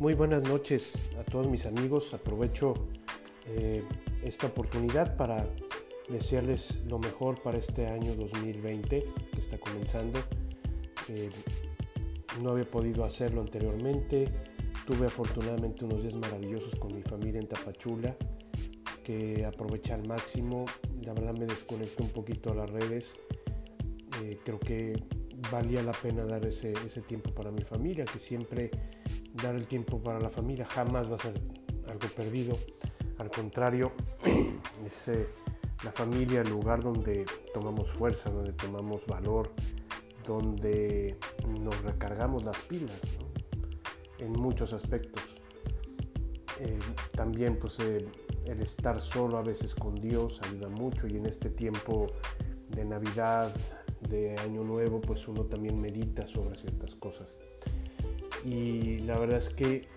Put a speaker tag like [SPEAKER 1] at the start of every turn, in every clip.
[SPEAKER 1] Muy buenas noches a todos mis amigos. Aprovecho eh, esta oportunidad para desearles lo mejor para este año 2020 que está comenzando. Eh, no había podido hacerlo anteriormente. Tuve afortunadamente unos días maravillosos con mi familia en Tapachula que aproveché al máximo. La verdad me desconecté un poquito a las redes. Eh, creo que valía la pena dar ese, ese tiempo para mi familia, que siempre dar el tiempo para la familia jamás va a ser algo perdido. Al contrario, es eh, la familia el lugar donde tomamos fuerza, donde tomamos valor, donde nos recargamos las pilas en muchos aspectos. Eh, también pues eh, el estar solo a veces con Dios ayuda mucho y en este tiempo de Navidad, de Año Nuevo, pues uno también medita sobre ciertas cosas y la verdad es que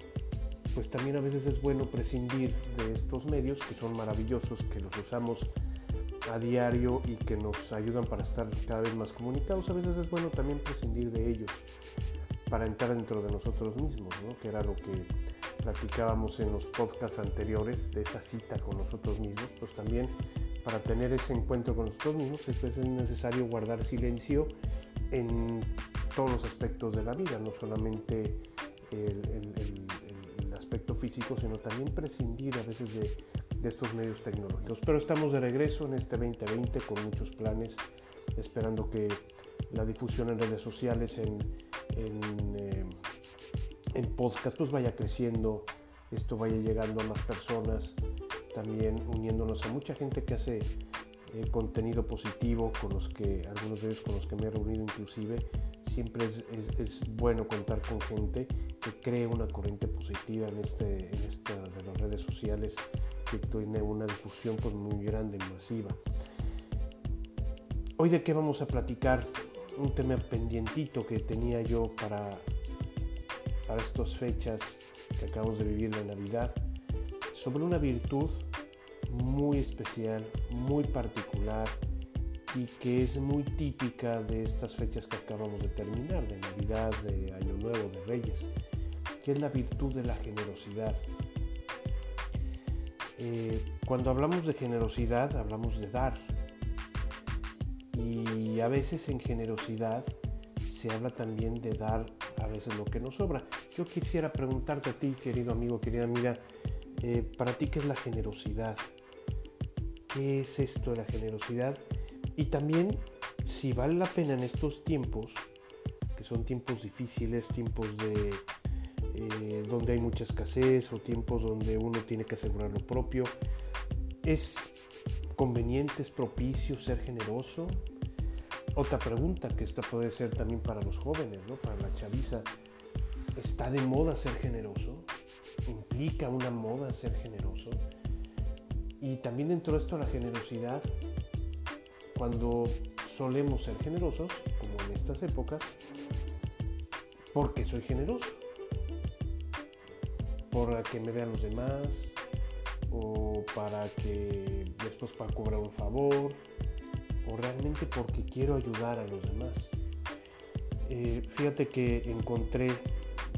[SPEAKER 1] pues también a veces es bueno prescindir de estos medios que son maravillosos, que los usamos a diario y que nos ayudan para estar cada vez más comunicados. A veces es bueno también prescindir de ellos para entrar dentro de nosotros mismos, que era lo que platicábamos en los podcasts anteriores de esa cita con nosotros mismos, pues también para tener ese encuentro con nosotros mismos es necesario guardar silencio en todos los aspectos de la vida, no solamente el, aspecto físico, sino también prescindir a veces de, estos medios tecnológicos. Pero estamos de regreso en este 2020 con muchos planes, esperando que la difusión en redes sociales, en, en, eh, podcast, pues vaya creciendo, esto vaya llegando a más personas, también uniéndonos a mucha gente que hace eh, contenido positivo, con los que, algunos de ellos con los que me he reunido inclusive, siempre es, es, bueno contar con gente que cree una corriente positiva en, este, en esta de las redes sociales que tiene una difusión pues, muy grande y masiva. Hoy de qué vamos a platicar, un tema pendientito que tenía yo para, para estas fechas que acabamos de vivir de Navidad, sobre una virtud muy especial, muy particular, y que es muy típica de estas fechas que acabamos de terminar, de Navidad, de Año Nuevo, de Reyes, que es la virtud de la generosidad. Eh, cuando hablamos de generosidad, hablamos de dar. Y a veces en generosidad se habla también de dar a veces lo que nos sobra. Yo quisiera preguntarte a ti, querido amigo, querida amiga, eh, para ti, ¿qué es la generosidad? ¿Qué es esto de la generosidad? Y también si vale la pena en estos tiempos, que son tiempos difíciles, tiempos de eh, donde hay mucha escasez o tiempos donde uno tiene que asegurar lo propio, es conveniente, es propicio ser generoso. Otra pregunta que esta puede ser también para los jóvenes, ¿no? para la chaviza, ¿está de moda ser generoso? ¿Implica una moda ser generoso? Y también dentro de esto la generosidad cuando solemos ser generosos, como en estas épocas, porque soy generoso, para que me vean los demás, o para que después para cobrar un favor, o realmente porque quiero ayudar a los demás. Eh, fíjate que encontré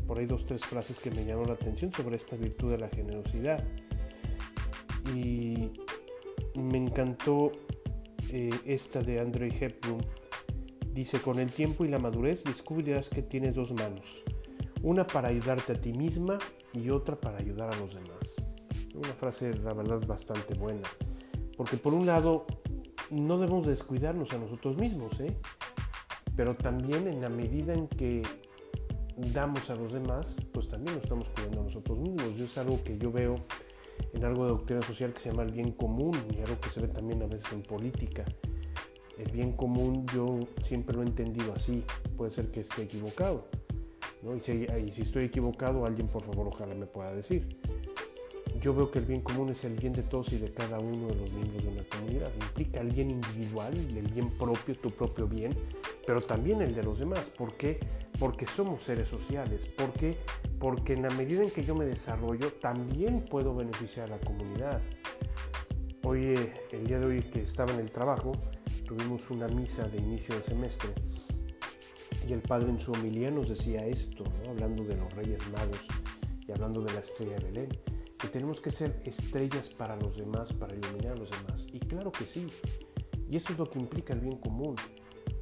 [SPEAKER 1] por ahí dos, tres frases que me llamaron la atención sobre esta virtud de la generosidad. Y me encantó eh, esta de Andre Hepburn, dice, con el tiempo y la madurez descubrirás que tienes dos manos, una para ayudarte a ti misma y otra para ayudar a los demás. Una frase, la verdad, bastante buena, porque por un lado, no debemos descuidarnos a nosotros mismos, ¿eh? pero también en la medida en que damos a los demás, pues también nos estamos cuidando a nosotros mismos. Y es algo que yo veo en algo de doctrina social que se llama el bien común y algo que se ve también a veces en política. El bien común yo siempre lo he entendido así, puede ser que esté equivocado. ¿no? Y, si, y si estoy equivocado, alguien por favor ojalá me pueda decir. Yo veo que el bien común es el bien de todos y de cada uno de los miembros de una comunidad. Implica el bien individual, el bien propio, tu propio bien, pero también el de los demás. ¿Por qué? Porque somos seres sociales. ¿Por qué? Porque en la medida en que yo me desarrollo, también puedo beneficiar a la comunidad. Hoy, el día de hoy que estaba en el trabajo, tuvimos una misa de inicio de semestre y el padre en su homilía nos decía esto, hablando de los Reyes Magos y hablando de la estrella de Belén, que tenemos que ser estrellas para los demás, para iluminar a los demás. Y claro que sí, y eso es lo que implica el bien común.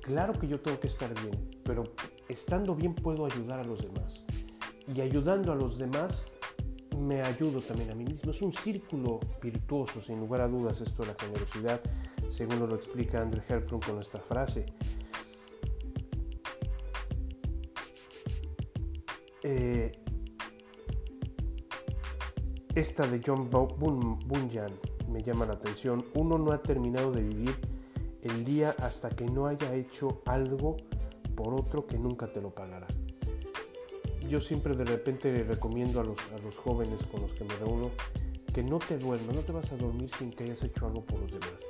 [SPEAKER 1] Claro que yo tengo que estar bien, pero estando bien puedo ayudar a los demás. Y ayudando a los demás me ayudo también a mí mismo. Es un círculo virtuoso, sin lugar a dudas, esto de la generosidad, según lo explica Andrew Herplum con esta frase. Eh, esta de John Bunyan me llama la atención. Uno no ha terminado de vivir el día hasta que no haya hecho algo por otro que nunca te lo pagará. Yo siempre de repente recomiendo a los, a los jóvenes con los que me reúno que no te duermas, no te vas a dormir sin que hayas hecho algo por los demás.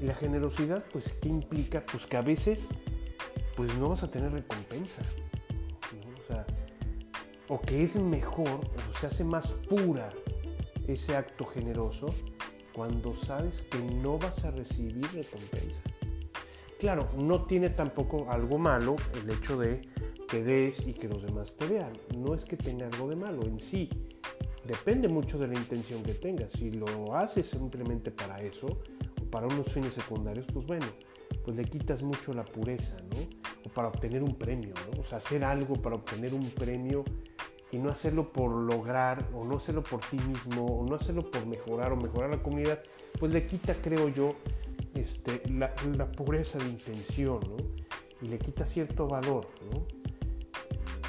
[SPEAKER 1] Y la generosidad, pues, ¿qué implica? Pues que a veces, pues no vas a tener recompensa. O o que es mejor, o se hace más pura ese acto generoso cuando sabes que no vas a recibir recompensa. Claro, no tiene tampoco algo malo el hecho de que des y que los demás te vean. No es que tenga algo de malo en sí. Depende mucho de la intención que tengas. Si lo haces simplemente para eso o para unos fines secundarios, pues bueno, pues le quitas mucho la pureza, ¿no? O para obtener un premio, ¿no? O sea, hacer algo para obtener un premio y no hacerlo por lograr o no hacerlo por ti mismo o no hacerlo por mejorar o mejorar la comunidad, pues le quita, creo yo, este, la, pureza de intención ¿no? y le quita cierto valor. ¿no?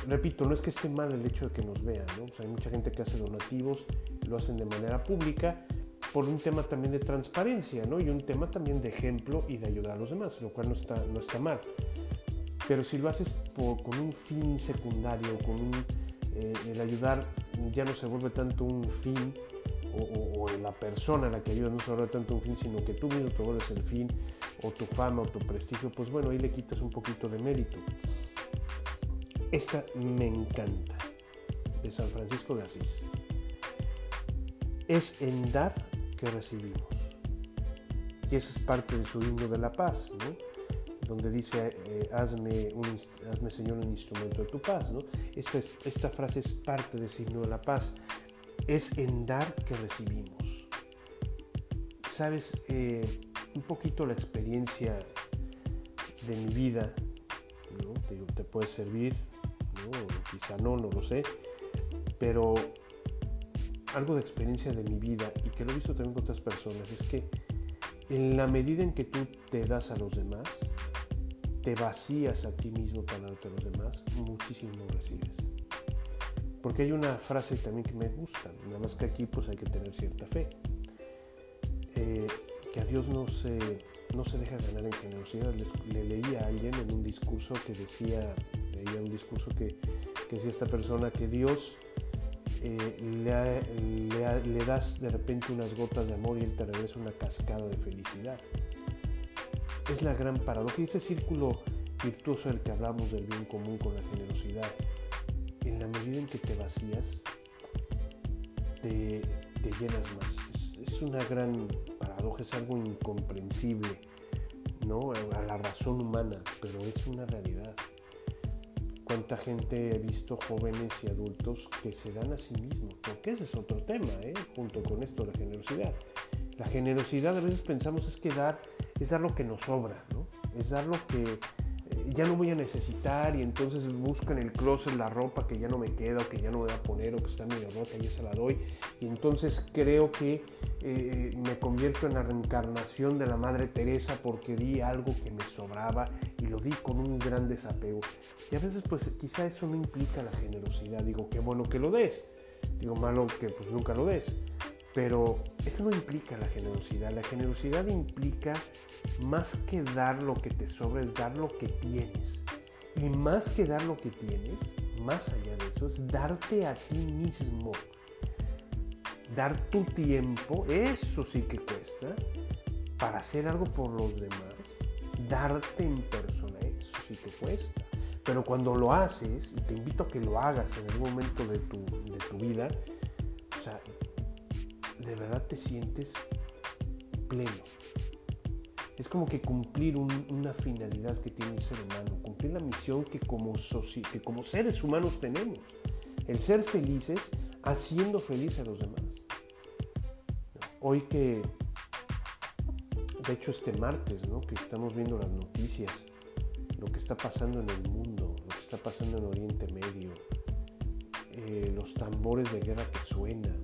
[SPEAKER 1] Repito, no es que esté mal el hecho de que nos vean, ¿no? hay mucha gente que hace donativos lo hacen de manera pública por un tema también de transparencia ¿no? y un tema también de ejemplo y de ayudar a los demás, lo cual no está, no está mal. Pero si lo haces por, con un fin secundario, con un eh, el ayudar ya no se vuelve tanto un fin o, la persona a la que ayudas no vuelve tanto un fin, sino que tú mismo te vuelves el fin o tu fama o tu prestigio, pues bueno, ahí le quitas un poquito de mérito. Esta me encanta, de San Francisco de Asís. Es en dar que recibimos. Y eso es parte de su himno de la paz, ¿no? donde dice, eh, hazme, hazme, Señor, un instrumento de tu paz. ¿no? Esta, esta frase es parte del signo de la paz. Es en dar que recibimos. Sabes, eh, un poquito la experiencia de mi vida, ¿no? te, te, puede servir, ¿no? quizá no, no lo sé, pero algo de experiencia de mi vida y que lo he visto también con otras personas es que en la medida en que tú te das a los demás, te vacías a ti mismo para darte a los demás, muchísimo recibes. Porque hay una frase también que me gusta, nada más que aquí pues hay que tener cierta fe. Eh, que a Dios no se, no se deja ganar en generosidad. Le, leía a alguien en un discurso que decía, leía un discurso que, que decía esta persona que Dios eh, le, le das de repente unas gotas de amor y Él te regresa una cascada de felicidad es la gran paradoja. Y ese círculo virtuoso del que hablamos del bien común con la generosidad, medida en que te vacías, te, llenas más. Es, una gran paradoja, es algo incomprensible ¿no? a la razón humana, pero es una realidad. Cuánta gente he visto jóvenes y adultos que se dan a sí mismos, porque ese es otro tema, ¿eh? junto con esto, la generosidad. La generosidad a veces pensamos es que dar es dar lo que nos sobra, ¿no? Es dar lo que ya no voy a necesitar y entonces busco en el closet la ropa que ya no me queda o que ya no voy a poner o que está medio rota y esa la doy. Y entonces creo que eh, me convierto en la reencarnación de la Madre Teresa porque di algo que me sobraba y lo di con un gran desapego. Y a veces pues quizá eso no implica la generosidad. Digo, qué bueno que lo des. Digo, malo que pues nunca lo des. Pero eso no implica la generosidad. La generosidad implica más que dar lo que te sobra, es dar lo que tienes. Y más que dar lo que tienes, más allá de eso, es darte a ti mismo. Dar tu tiempo, eso sí que cuesta, para hacer algo por los demás. Darte en persona, eso sí que cuesta. Pero cuando lo haces, y te invito a que lo hagas en algún momento de tu, de tu vida, o sea, de verdad te sientes pleno. Es como que cumplir una finalidad que tiene el ser humano, cumplir la misión que como, que como seres humanos tenemos. El ser felices haciendo feliz a los demás. Hoy que, de hecho este martes, ¿no? que estamos viendo las noticias, lo que está pasando en el mundo, lo que está pasando en Oriente Medio, eh, los tambores de guerra que suenan,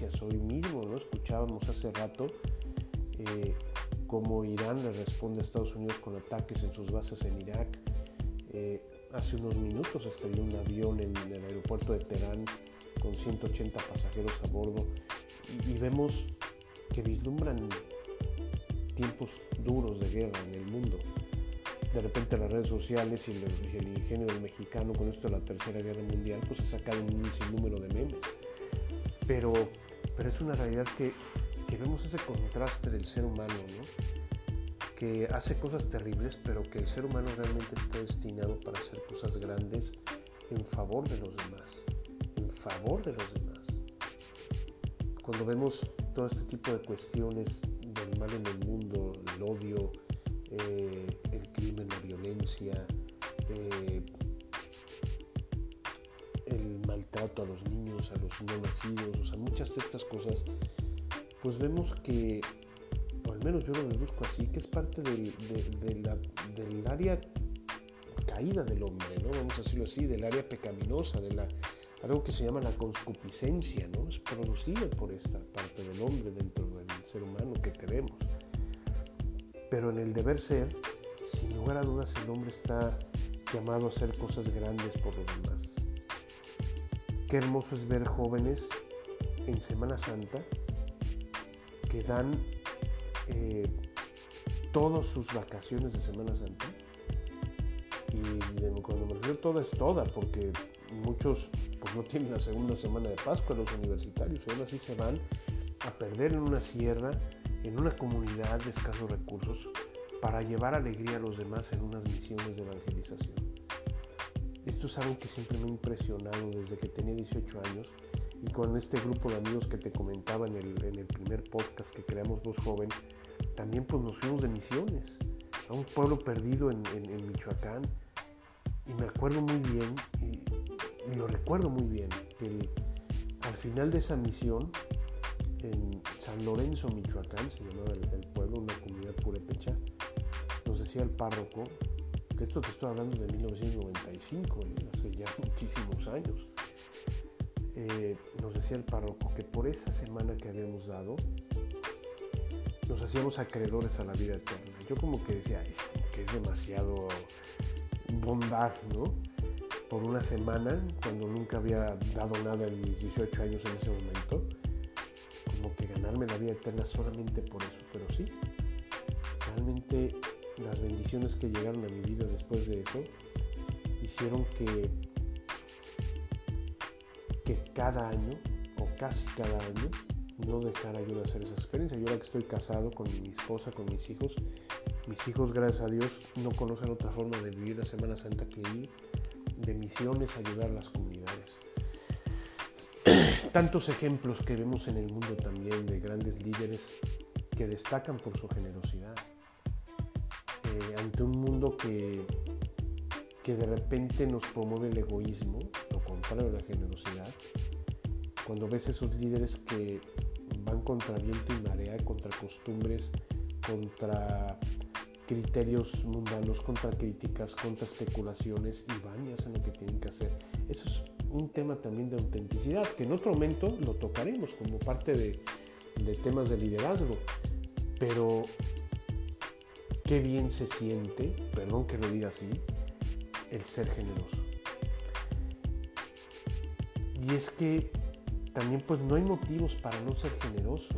[SPEAKER 1] noticias, hoy mismo, ¿no? escuchábamos hace rato eh, cómo Irán le responde a Estados Unidos con ataques en sus bases en Irak. Eh, hace unos minutos estrelló un avión en, el aeropuerto de Teherán con 180 pasajeros a bordo y, vemos que vislumbran tiempos duros de guerra en el mundo. De repente las redes sociales y el, ingenio del mexicano con esto de la Tercera Guerra Mundial pues ha sacado un sinnúmero de memes. Pero, pero es una realidad que, vemos ese contraste del ser humano, ¿no? que hace cosas terribles, pero que el ser humano realmente está destinado para hacer cosas grandes en favor de los demás, en favor de los demás. Cuando vemos todo este tipo de cuestiones del mal en el mundo, el odio, eh, el crimen, la violencia, eh, maltrato a los niños, a los no nacidos, o sea, muchas de estas cosas, pues vemos que al menos yo lo deduzco así, que es parte del, del área caída del hombre, ¿no? Vamos a decirlo así, del área pecaminosa, de la, algo que se llama la conscupiscencia, ¿no? Es producida por esta parte del hombre dentro del ser humano que tenemos. Pero en el deber ser, sin lugar a dudas, el hombre está llamado a hacer cosas grandes por los demás. Qué hermoso es ver jóvenes en Semana Santa que dan eh, todas sus vacaciones de Semana Santa. Y cuando me refiero toda es toda, porque muchos pues, no tienen la segunda semana de Pascua, los universitarios, aún así se van a perder en una sierra, en una comunidad de escasos recursos, para llevar alegría a los demás en unas misiones de evangelización. Esto es algo que siempre me ha impresionado desde que tenía 18 años y con este grupo de amigos que te comentaba en el, en el primer podcast que creamos Voz Joven, también pues nos fuimos de misiones a un pueblo perdido en, en, Michoacán. Y me acuerdo muy bien, y, lo recuerdo muy bien, que al final de esa misión, en San Lorenzo, Michoacán, se llamaba el, pueblo, una comunidad purépecha, nos decía el párroco, que esto te estoy hablando de 1995, hace ya muchísimos años, eh, nos decía el párroco que por esa semana que habíamos dado, nos hacíamos acreedores a la vida eterna. Yo como que decía, que es demasiado bondad, ¿no? Por una semana, cuando nunca había dado nada en mis 18 años en ese momento, como que ganarme la vida eterna solamente por eso. Pero sí, realmente las bendiciones que llegaron a mi vida después de eso hicieron que cada año, o casi cada año, no dejara yo de hacer esa experiencia. Yo ahora que estoy casado con mi esposa, con mis hijos, mis hijos, gracias a Dios, no conocen otra forma de vivir la Semana Santa que ir de misiones, ayudar a las comunidades. Tantos ejemplos que vemos en el mundo también de grandes líderes que destacan por su generosidad. Ante un mundo que, que de repente nos promueve el egoísmo, de la generosidad, cuando ves esos líderes que van contra viento y marea, contra costumbres, contra criterios mundanos, contra críticas, contra especulaciones y van y hacen lo que tienen que hacer. Eso es un tema también de autenticidad, que en otro momento lo tocaremos como parte de, de temas de liderazgo, pero qué bien se siente, perdón que lo diga así, el ser generoso. Y es que también pues no hay motivos para no ser generoso.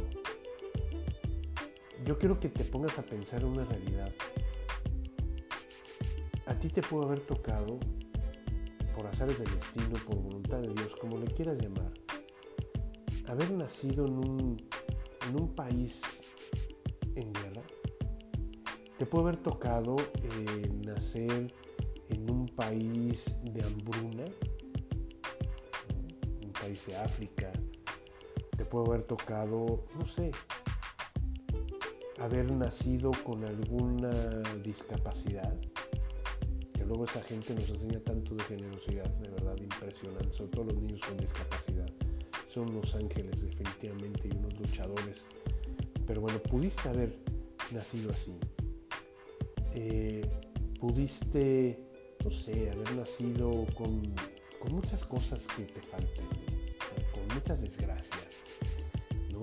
[SPEAKER 1] Yo quiero que te pongas a pensar en una realidad. A ti te puede haber tocado, por azares del destino, por voluntad de Dios, como le quieras llamar, haber nacido en un, en un país en guerra. Te puede haber tocado eh, nacer en un país de hambruna, país de África, te puede haber tocado, no sé, haber nacido con alguna discapacidad, que luego esa gente nos enseña tanto de generosidad, de verdad impresionante, sobre todo los niños con discapacidad. son unos ángeles definitivamente y unos luchadores. Pero bueno, pudiste haber nacido así. Eh, pudiste, no sé, haber nacido con, con muchas cosas que te falten, con muchas desgracias.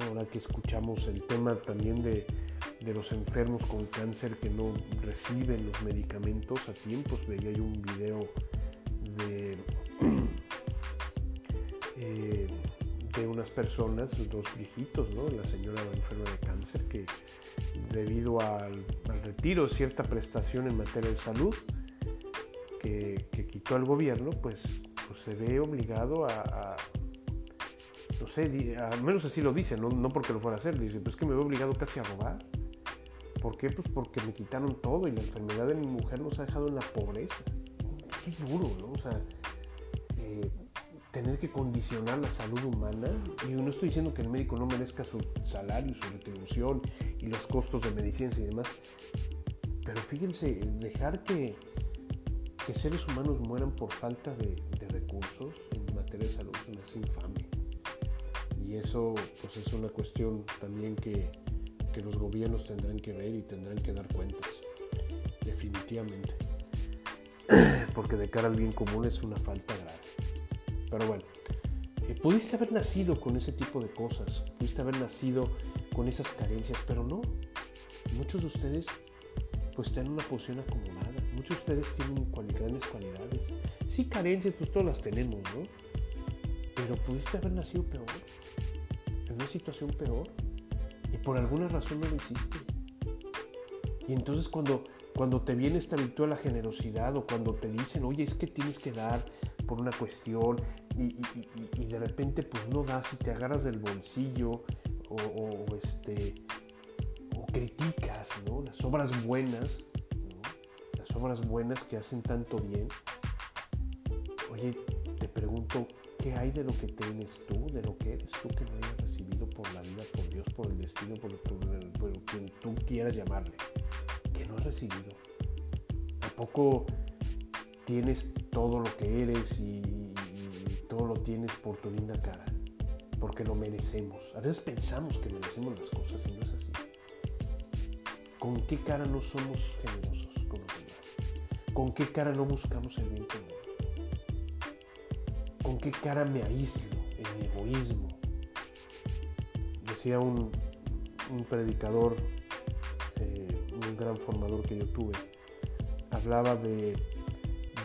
[SPEAKER 1] Ahora que escuchamos el tema también de, de los enfermos con cáncer que no reciben los medicamentos a tiempos, veía yo un video de, de unas personas, dos viejitos, ¿no? la señora enferma de cáncer, que debido al, retiro de cierta prestación en materia de salud que, quitó el gobierno, pues, pues, se ve obligado a, no sé, al menos así lo dice, no, no porque lo fuera a hacer, dice, pues que me veo obligado casi a robar. ¿Por qué? Pues porque me quitaron todo y la enfermedad de mi mujer nos ha dejado en la pobreza. Qué duro, ¿no? O sea, tener que condicionar la salud humana. Y no estoy diciendo que el médico no merezca su salario, su retribución y los costos de medicinas y demás. Pero fíjense, dejar que, que seres humanos mueran por falta de, recursos en materia de salud es infame. Y eso pues es una cuestión también que, que los gobiernos tendrán que ver y tendrán que dar cuentas. Definitivamente. Porque de cara al bien común es una falta grave. Pero bueno, eh, pudiste haber nacido con ese tipo de cosas, pudiste haber nacido con esas carencias, pero no. Muchos de ustedes pues tienen una posición acomodada, muchos de ustedes tienen grandes cualidades. Sí, carencias, pues todas las tenemos, ¿no? Pero pudiste haber nacido peor, en una situación peor, y por alguna razón no lo hiciste. Y entonces cuando, cuando te viene esta virtud de la generosidad o cuando te dicen, oye, es que tienes que dar por una cuestión y, de repente pues no das y te agarras del bolsillo o, este, o criticas ¿no? las obras buenas, las obras buenas que hacen tanto bien. Oye, te pregunto, ¿qué hay de lo que tienes tú, de lo que eres tú que no hayas recibido por la vida, por Dios, por el destino, por, por quien tú quieras llamarle? Que no has recibido. ¿A poco tienes todo lo que eres y, todo lo tienes por tu linda cara, porque lo merecemos. A veces pensamos que merecemos las cosas y no es así. ¿Con qué cara no somos generosos con los demás? ¿Con qué cara no buscamos el bien común? ¿Con qué cara me aíslo en mi egoísmo? Decía un, predicador, eh, un gran formador que yo tuve, hablaba de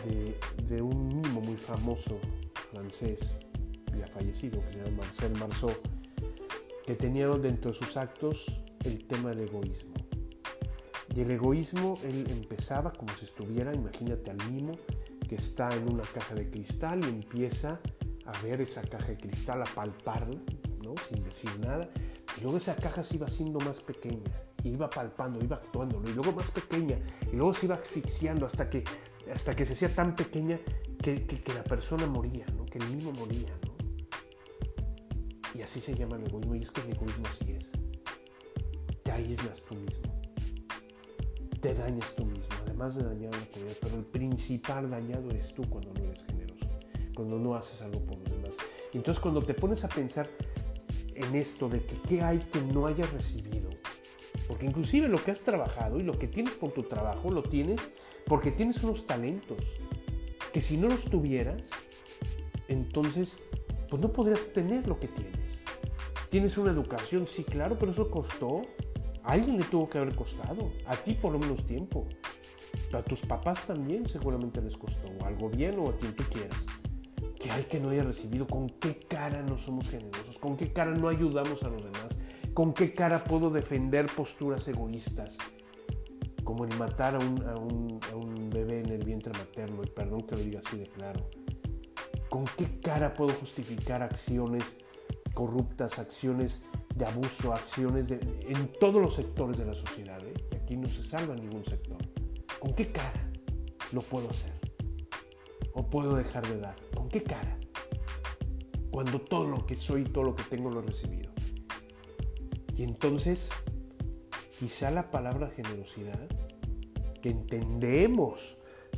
[SPEAKER 1] de, un mimo muy famoso francés, ya fallecido, que se llama Marcel Marceau, que tenía dentro de sus actos el tema del egoísmo. Y el egoísmo, él empezaba como si estuviera, imagínate al mimo, que está en una caja de cristal y empieza a ver esa caja de cristal, a palparla, ¿no? sin decir nada. Y luego esa caja se iba haciendo más pequeña, iba palpando, iba actuando, y luego más pequeña, y luego se iba asfixiando hasta que hasta que se hacía tan pequeña que, la persona moría, ¿no? que el mismo moría. ¿no? Y así se llama el egoísmo, y es que el egoísmo así es. Te aíslas tú mismo, te dañas tú mismo, además de dañar a la comunidad, pero el principal dañado eres tú cuando no eres generoso, cuando no haces algo por los demás. Entonces cuando te pones a pensar en esto de que qué hay que no hayas recibido, porque inclusive lo que has trabajado y lo que tienes por tu trabajo lo tienes porque tienes unos talentos que si no los tuvieras, entonces pues no podrías tener lo que tienes. Tienes una educación, sí, claro, pero eso costó. A alguien le tuvo que haber costado. A ti por lo menos tiempo. a tus papás también seguramente les costó. O al gobierno o a quien tú quieras. Que hay que no haya recibido. ¿Con qué cara no somos generosos? ¿Con qué cara no ayudamos a los demás? ¿Con qué cara puedo defender posturas egoístas? Como el matar a un, bebé en el vientre materno, y perdón que lo diga así de claro. ¿Con qué cara puedo justificar acciones corruptas, acciones de abuso, acciones de, en todos los sectores de la sociedad? Eh? Y aquí no se salva ningún sector. ¿Con qué cara lo puedo hacer? ¿O puedo dejar de dar? ¿Con qué cara? Cuando todo lo que soy y todo lo que tengo lo he recibido. Y entonces quizá la palabra generosidad, que entendemos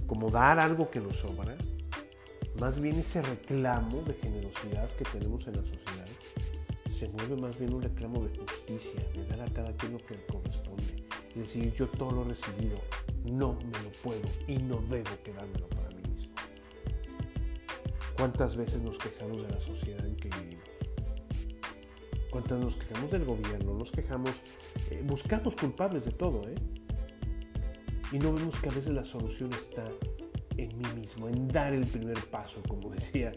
[SPEAKER 1] como dar algo que nos sobra, más bien ese reclamo de generosidad que tenemos en la sociedad, se mueve más bien un reclamo de justicia, de dar a cada quien lo que le corresponde. Es decir, yo todo lo recibido, no me lo puedo y no debo quedármelo para mí mismo. ¿Cuántas veces nos quejamos de la sociedad en que vivimos? ¿Cuántas nos quejamos del gobierno? Nos quejamos, eh, buscamos culpables de todo, ¿eh? Y no vemos que a veces la solución está en mí mismo, en dar el primer paso, como decía,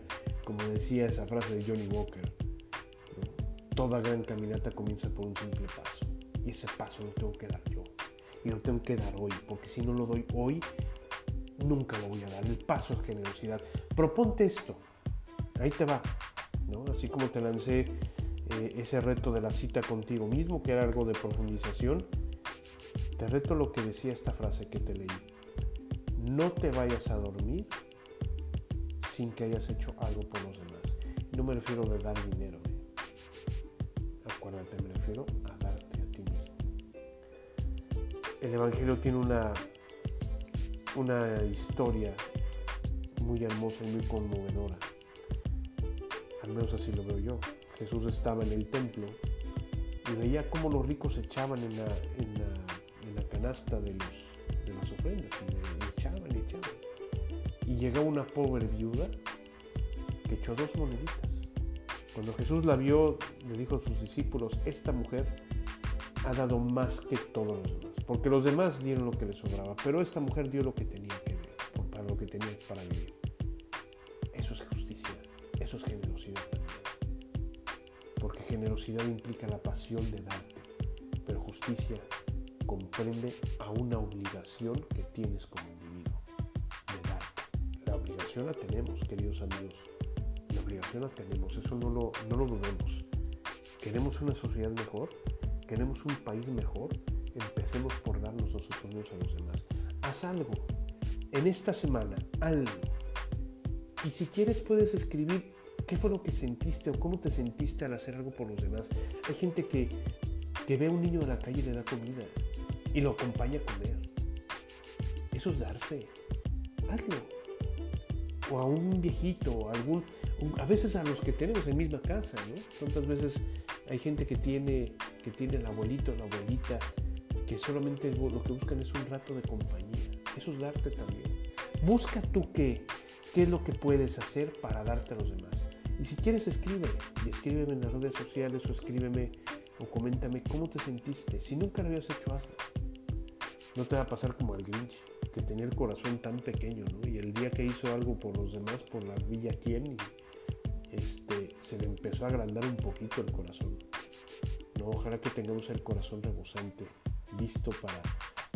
[SPEAKER 1] como decía esa frase de Johnny Walker. Toda gran caminata comienza por un simple paso. Y ese paso lo tengo que dar yo. Y lo tengo que dar hoy, porque si no lo doy hoy, nunca lo voy a dar. El paso es generosidad. Proponte esto. Ahí te va. ¿no? Así como te lancé eh, ese reto de la cita contigo mismo, que era algo de profundización, te reto lo que decía esta frase que te leí. No te vayas a dormir sin que hayas hecho algo por los demás. No me refiero a dar dinero. Acuérdate, me refiero a darte a ti mismo. El Evangelio tiene una, una historia muy hermosa y muy conmovedora. Al menos así lo veo yo. Jesús estaba en el templo y veía cómo los ricos echaban en la, en canasta de, los, de las ofrendas y le, echaban y echaban. Y llegó una pobre viuda que echó dos moneditas. Cuando Jesús la vio, le dijo a sus discípulos, esta mujer ha dado más que todos los demás, porque los demás dieron lo que les sobraba, pero esta mujer dio lo que tenía que ver, para lo que tenía para vivir. Eso es justicia, eso es generosidad porque generosidad implica la pasión de darte, pero justicia comprende a una obligación que tienes como individuo de darte. La obligación la tenemos, queridos amigos, la obligación la tenemos, eso no lo, no lo dudemos. ¿Queremos una sociedad mejor? ¿Queremos un país mejor? Empecemos por darnos nosotros mismos a los demás. Haz algo. En esta semana, algo. Y si quieres puedes escribir ¿Qué fue lo que sentiste o cómo te sentiste al hacer algo por los demás? Hay gente que, que ve a un niño en la calle y le da comida y lo acompaña a comer. Eso es darse. Hazlo. O a un viejito, a, algún, a veces a los que tenemos en misma casa, ¿no? ¿Cuántas veces hay gente que tiene, que tiene el abuelito, la abuelita, que solamente lo que buscan es un rato de compañía? Eso es darte también. Busca tú qué, qué es lo que puedes hacer para darte a los demás. Y si quieres, escribe. Y escríbeme en las redes sociales o escríbeme o coméntame cómo te sentiste. Si nunca lo habías hecho, hazlo. No te va a pasar como al Grinch, que tenía el corazón tan pequeño, ¿no? Y el día que hizo algo por los demás, por la villa quién, este, se le empezó a agrandar un poquito el corazón. ¿no? Ojalá que tengamos el corazón rebosante, listo para,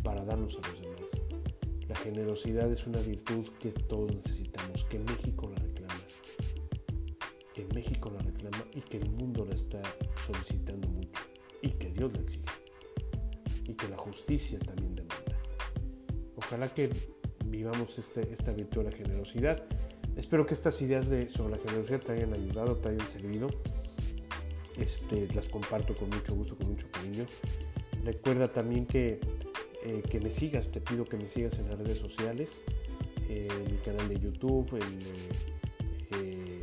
[SPEAKER 1] para darnos a los demás. La generosidad es una virtud que todos necesitamos, que México la que México la reclama y que el mundo la está solicitando mucho y que Dios la exige y que la justicia también demanda. Ojalá que vivamos este, esta virtud de la generosidad. Espero que estas ideas de, sobre la generosidad te hayan ayudado, te hayan servido. Este, las comparto con mucho gusto, con mucho cariño. Recuerda también que, eh, que me sigas, te pido que me sigas en las redes sociales, en mi canal de YouTube, en eh,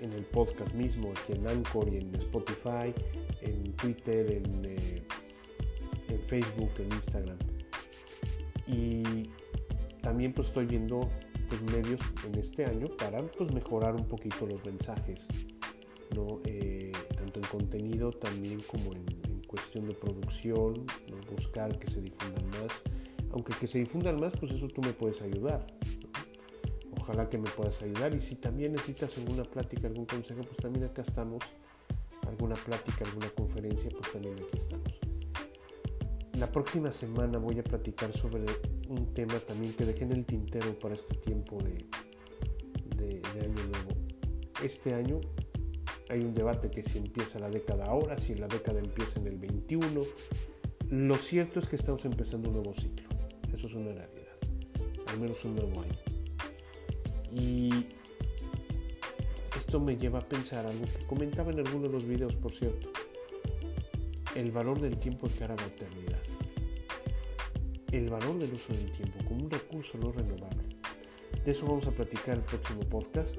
[SPEAKER 1] en el podcast mismo, aquí en Anchor y en Spotify, en Twitter, eh, en Facebook, en Instagram. Y también pues estoy viendo pues, medios en este año para pues, mejorar un poquito los mensajes, ¿no? Eh, tanto en contenido también como en, cuestión de producción, buscar que se difundan más. Aunque que se difundan más, pues eso tú me puedes ayudar ojalá que me puedas ayudar y si también necesitas alguna plática, algún consejo, pues también acá estamos, alguna plática, alguna conferencia, pues también aquí estamos. La próxima semana voy a platicar sobre un tema también que dejé en el tintero para este tiempo de, año nuevo. Este año hay un debate que si empieza la década ahora, si la década empieza en el 21. Lo cierto es que estamos empezando un nuevo ciclo. Eso es una realidad. Al menos un nuevo año. Y esto me lleva a pensar algo que comentaba en alguno de los videos, por cierto. El valor del tiempo de cara a la eternidad. El valor del uso del tiempo como un recurso no renovable. De eso vamos a platicar el próximo podcast.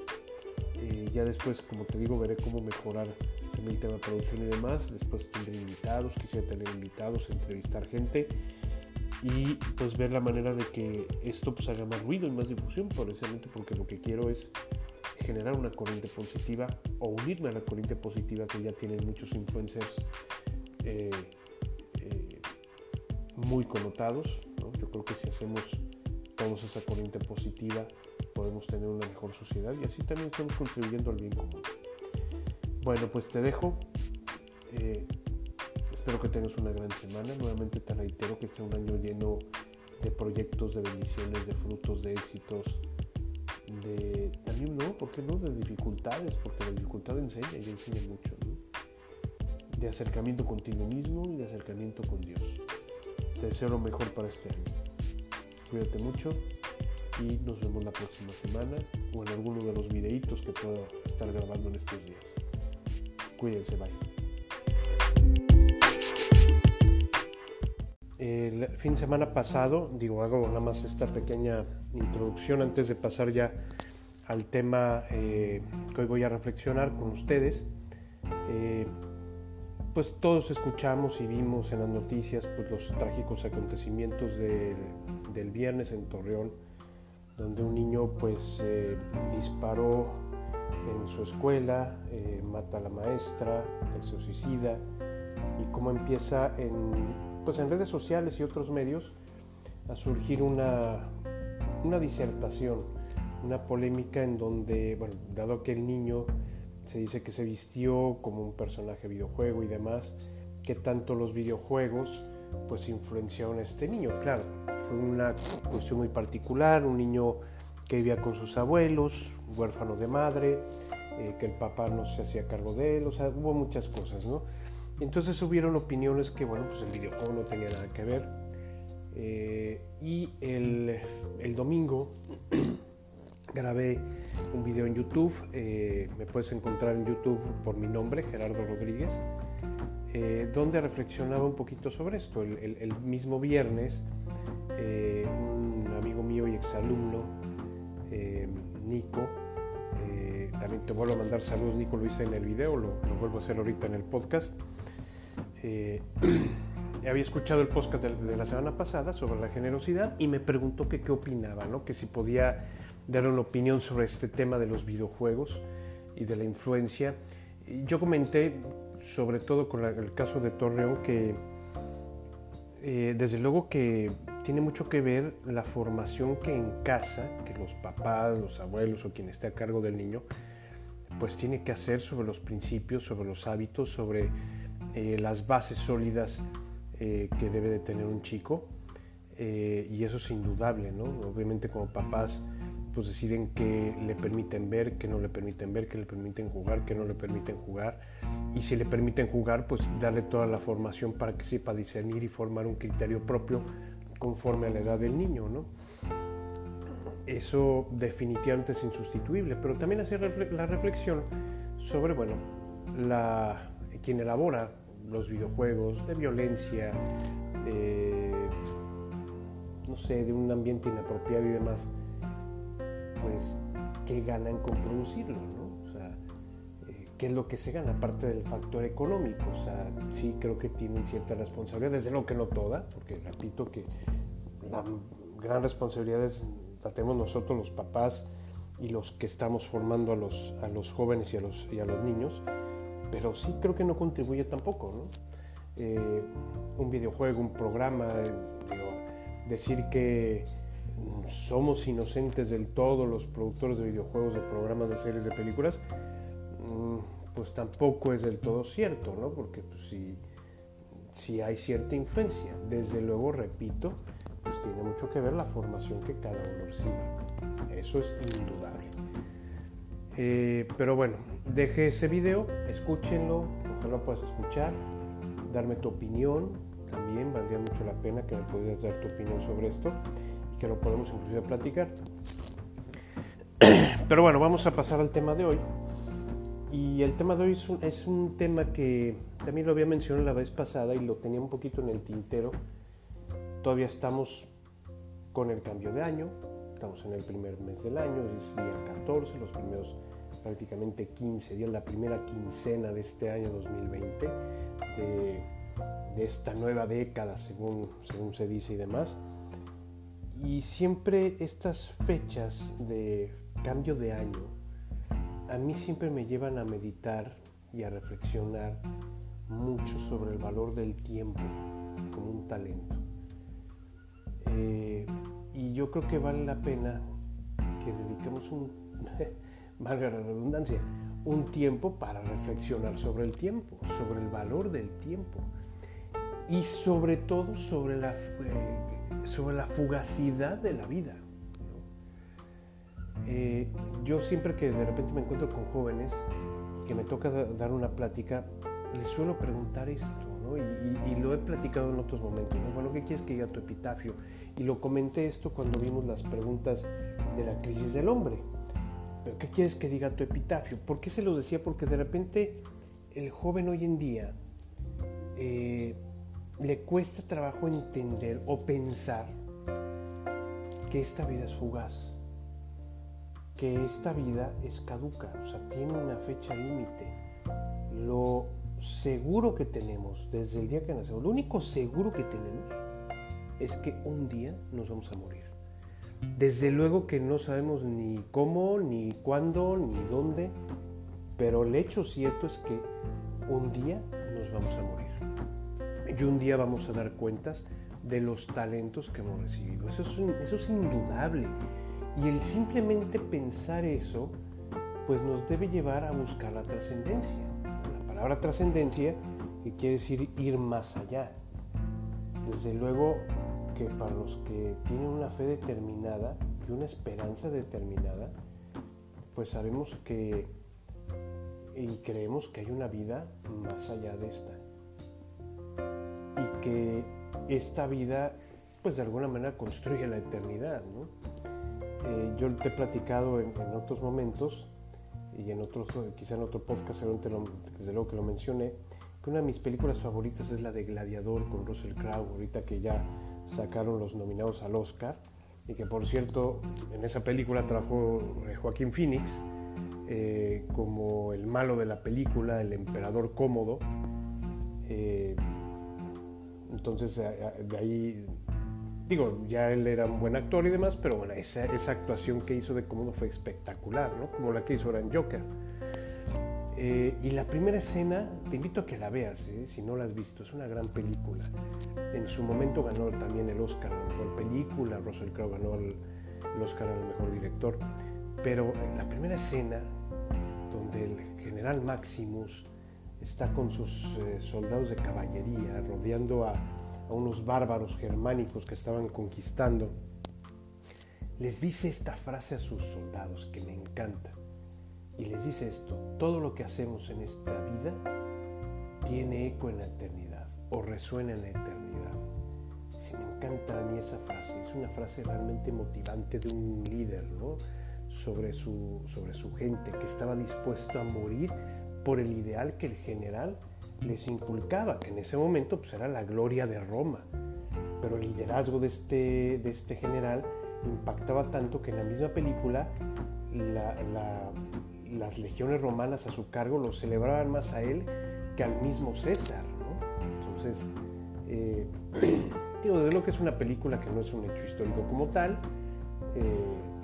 [SPEAKER 1] Eh, ya después, como te digo, veré cómo mejorar también el tema de producción y demás. Después tendré invitados, quisiera tener invitados, entrevistar gente y pues ver la manera de que esto pues haga más ruido y más difusión, precisamente porque lo que quiero es generar una corriente positiva o unirme a la corriente positiva que ya tienen muchos influencers eh, muy connotados. Yo creo que si hacemos todos esa corriente positiva podemos tener una mejor sociedad y así también estamos contribuyendo al bien común. Bueno, pues te dejo. Eh, espero que tengas una gran semana. Nuevamente te reitero que sea un año lleno de proyectos, de bendiciones, de frutos, de éxitos, de también no, ¿por qué no? De dificultades, porque la dificultad enseña y enseña mucho, De acercamiento contigo mismo y de acercamiento con Dios. Lo mejor para este año. Cuídate mucho y nos vemos la próxima semana o en alguno de los videitos que puedo estar grabando en estos días. Cuídense, bye. El fin de semana pasado, digo, hago nada más esta pequeña introducción antes de pasar ya al tema eh, que hoy voy a reflexionar con ustedes. Eh, pues todos escuchamos y vimos en las noticias pues, los trágicos acontecimientos del viernes en Torreón, donde un niño pues eh, disparó en su escuela, mata a la maestra, se suicida y cómo empieza en, pues, en redes sociales y otros medios a surgir una, una disertación, una polémica en donde, bueno, dado que el niño se dice que se vistió como un personaje videojuego y demás, que tanto los videojuegos pues influenciaron a este niño. Claro, fue una cuestión muy particular, un niño que vivía con sus abuelos, huérfano de madre, eh, que el papá no se hacía cargo de él, o sea, hubo muchas cosas, ¿no? Entonces hubieron opiniones que, bueno, pues el videojuego no tenía nada que ver. Eh, y el, el domingo grabé un video en YouTube, eh, me puedes encontrar en YouTube por mi nombre, Gerardo Rodríguez, eh, donde reflexionaba un poquito sobre esto. El, mismo viernes, eh, un amigo mío y exalumno, Nico, también te vuelvo a mandar saludos, Nico lo hice en el video, lo, vuelvo a hacer ahorita en el podcast. había escuchado el podcast de, la semana pasada sobre la generosidad y me preguntó que qué opinaba, ¿no? que si podía dar una opinión sobre este tema de los videojuegos y de la influencia. Yo comenté, sobre todo con el caso de Torreón, que eh, desde luego que tiene mucho que ver la formación que en casa, que los papás, los abuelos o quien esté a cargo del niño, pues tiene que hacer sobre los principios, sobre los hábitos, sobre eh, las bases sólidas eh, que debe de tener un chico. y eso es indudable, ¿no? Obviamente como papás pues deciden que le permiten ver, que no le permiten ver, que le permiten jugar, que no le permiten jugar. Y si le permiten jugar, pues darle toda la formación para que sepa discernir y formar un criterio propio conforme a la edad del niño, ¿no? Eso definitivamente es insustituible, pero también hacer la reflexión sobre, bueno, la, quien elabora los videojuegos de violencia, no sé, de un ambiente inapropiado y demás, pues, ¿qué ganan con producirlo? ¿no? O sea, eh, ¿qué es lo que se gana? Aparte del factor económico. O sea, sí creo que tienen cierta responsabilidad, desde luego que no toda, porque repito que la gran responsabilidad es, la tenemos nosotros los papás y los que estamos formando a los, a los jóvenes y a los, y a los niños, pero sí creo que no contribuye tampoco, ¿no? Eh, un videojuego, un programa, eh, decir que somos inocentes del todo los productores de videojuegos, de programas, de series, de películas, mm, pues tampoco es del todo cierto, ¿no? Porque pues, si, hay cierta influencia. Desde luego, repito, pues tiene mucho que ver la formación que cada uno recibe. Eso es indudable. Eh, pero bueno, deje ese video, escúchenlo, ojalá puedas escuchar, darme tu opinión, también valdría mucho la pena que me pudieras dar tu opinión sobre esto que lo podemos inclusive platicar. Pero bueno, vamos a pasar al tema de hoy. Y el tema de hoy es un, tema que también lo había mencionado la vez pasada y lo tenía un poquito en el tintero. Todavía estamos con el cambio de año, estamos en el primer mes del año, es día 14, los primeros prácticamente 15 días, la primera quincena de este año 2020, de, de esta nueva década, según, según se dice y demás. Y siempre estas fechas de cambio de año, a mí siempre me llevan a meditar y a reflexionar mucho sobre el valor del tiempo como un talento. Eh, y yo creo que vale la pena que dediquemos un, valga la redundancia, un tiempo para reflexionar sobre el tiempo, sobre el valor del tiempo y sobre todo sobre la, eh, sobre la fugacidad de la vida. Eh, yo siempre que de repente me encuentro con jóvenes que me toca dar una plática, les suelo preguntar esto, y, lo he platicado en otros momentos. Bueno, ¿qué quieres que diga tu epitafio? Y lo comenté esto cuando vimos las preguntas de la crisis del hombre. ¿Pero qué quieres que diga tu epitafio? ¿Por qué se lo decía? Porque de repente el joven hoy en día eh, le cuesta trabajo entender o pensar que esta vida es fugaz, que esta vida es caduca, o sea, tiene una fecha límite. Lo seguro que tenemos desde el día que nacemos, lo único seguro que tenemos es que un día nos vamos a morir. Desde luego que no sabemos ni cómo, ni cuándo, ni dónde, pero el hecho cierto es que un día nos vamos a morir. Y un día vamos a dar cuentas de los talentos que hemos recibido. Eso es, indudable. Y el simplemente pensar eso, pues nos debe llevar a buscar la trascendencia palabra trascendencia, que quiere decir ir más allá. Desde luego que para los que tienen una fe determinada y una esperanza determinada, pues sabemos que y creemos que hay una vida más allá de esta. Y que esta vida, pues de alguna manera construye la eternidad. Eh, yo te he platicado en otros momentos y en otros, quizá en otro podcast, desde luego que lo mencioné, que una de mis películas favoritas es la de Gladiador con Russell Crowe, ahorita que ya sacaron los nominados al Oscar, y que por cierto en esa película trabajó eh, Joaquín Phoenix eh, como el malo de la película, el emperador cómodo. Entonces de ahí digo, ya él era un buen actor y demás, pero bueno, esa, esa actuación que hizo de Cómodo fue espectacular, ¿no? Como la que hizo en Joker. Eh, y la primera escena, te invito a que la veas, ¿eh? si no la has visto, es una gran película. En su momento ganó también el Oscar a la mejor película, Russell Crowe ganó el, Oscar al mejor director. Pero en la primera escena, donde el general Maximus está con sus eh, soldados de caballería rodeando a, unos bárbaros germánicos que estaban conquistando, les dice esta frase a sus soldados que me encanta. Y les dice esto, todo lo que hacemos en esta vida tiene eco en la eternidad o resuena en la eternidad. Si me encanta a mí esa frase, es una frase realmente motivante de un líder, ¿no? Sobre su, sobre su gente que estaba dispuesto a morir por el ideal que el general les inculcaba, que en ese momento pues, era la gloria de Roma. Pero el liderazgo de este, de este general impactaba tanto que en la misma película las legiones romanas a su cargo lo celebraban más a él que al mismo César. Entonces, eh, digo, de lo que es una película que no es un hecho histórico como tal, eh,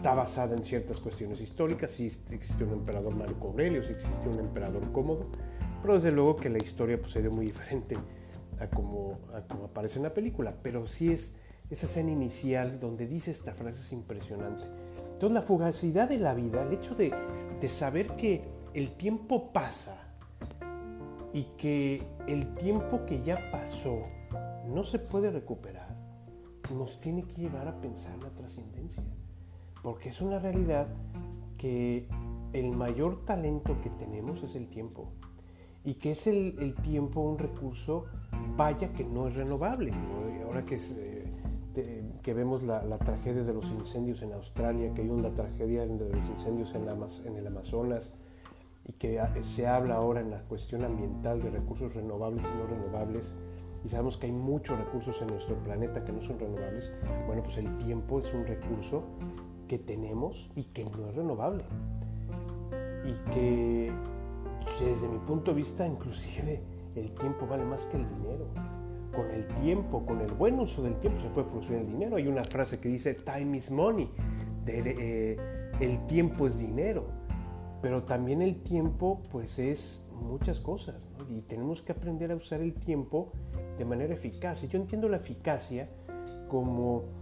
[SPEAKER 1] está basada en ciertas cuestiones históricas, si existe un emperador Marco Aurelio, si existe un emperador cómodo, pero desde luego que la historia pues, sería muy diferente a como, como aparece en la película. Pero sí es esa escena inicial donde dice esta frase es impresionante. Entonces la fugacidad de la vida, el hecho de, de saber que el tiempo pasa y que el tiempo que ya pasó no se puede recuperar, nos tiene que llevar a pensar la trascendencia. Porque es una realidad que el mayor talento que tenemos es el tiempo y que es el, tiempo un recurso, vaya que no es renovable. Ahora que, eh, que vemos la, tragedia de los incendios en Australia, que hay una tragedia de los incendios en, en el Amazonas, y que se habla ahora en la cuestión ambiental de recursos renovables y no renovables, y sabemos que hay muchos recursos en nuestro planeta que no son renovables, bueno, pues el tiempo es un recurso que tenemos y que no es renovable. y que desde mi punto de vista inclusive el tiempo vale más que el dinero. Con el tiempo, con el buen uso del tiempo se puede producir el dinero. Hay una frase que dice time is money, eh, el tiempo es dinero, pero también el tiempo pues es muchas cosas y tenemos que aprender a usar el tiempo de manera eficaz. Y yo entiendo la eficacia como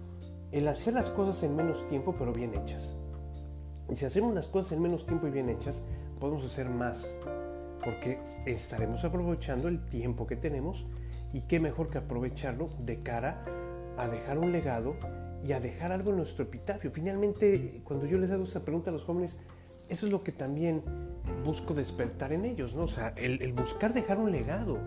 [SPEAKER 1] el hacer las cosas en menos tiempo pero bien hechas. Y si hacemos las cosas en menos tiempo y bien hechas, podemos hacer más, porque estaremos aprovechando el tiempo que tenemos y qué mejor que aprovecharlo de cara a dejar un legado y a dejar algo en nuestro epitafio. Finalmente, cuando yo les hago esta pregunta a los jóvenes, eso es lo que también busco despertar en ellos, ¿no? O sea, el, buscar dejar un legado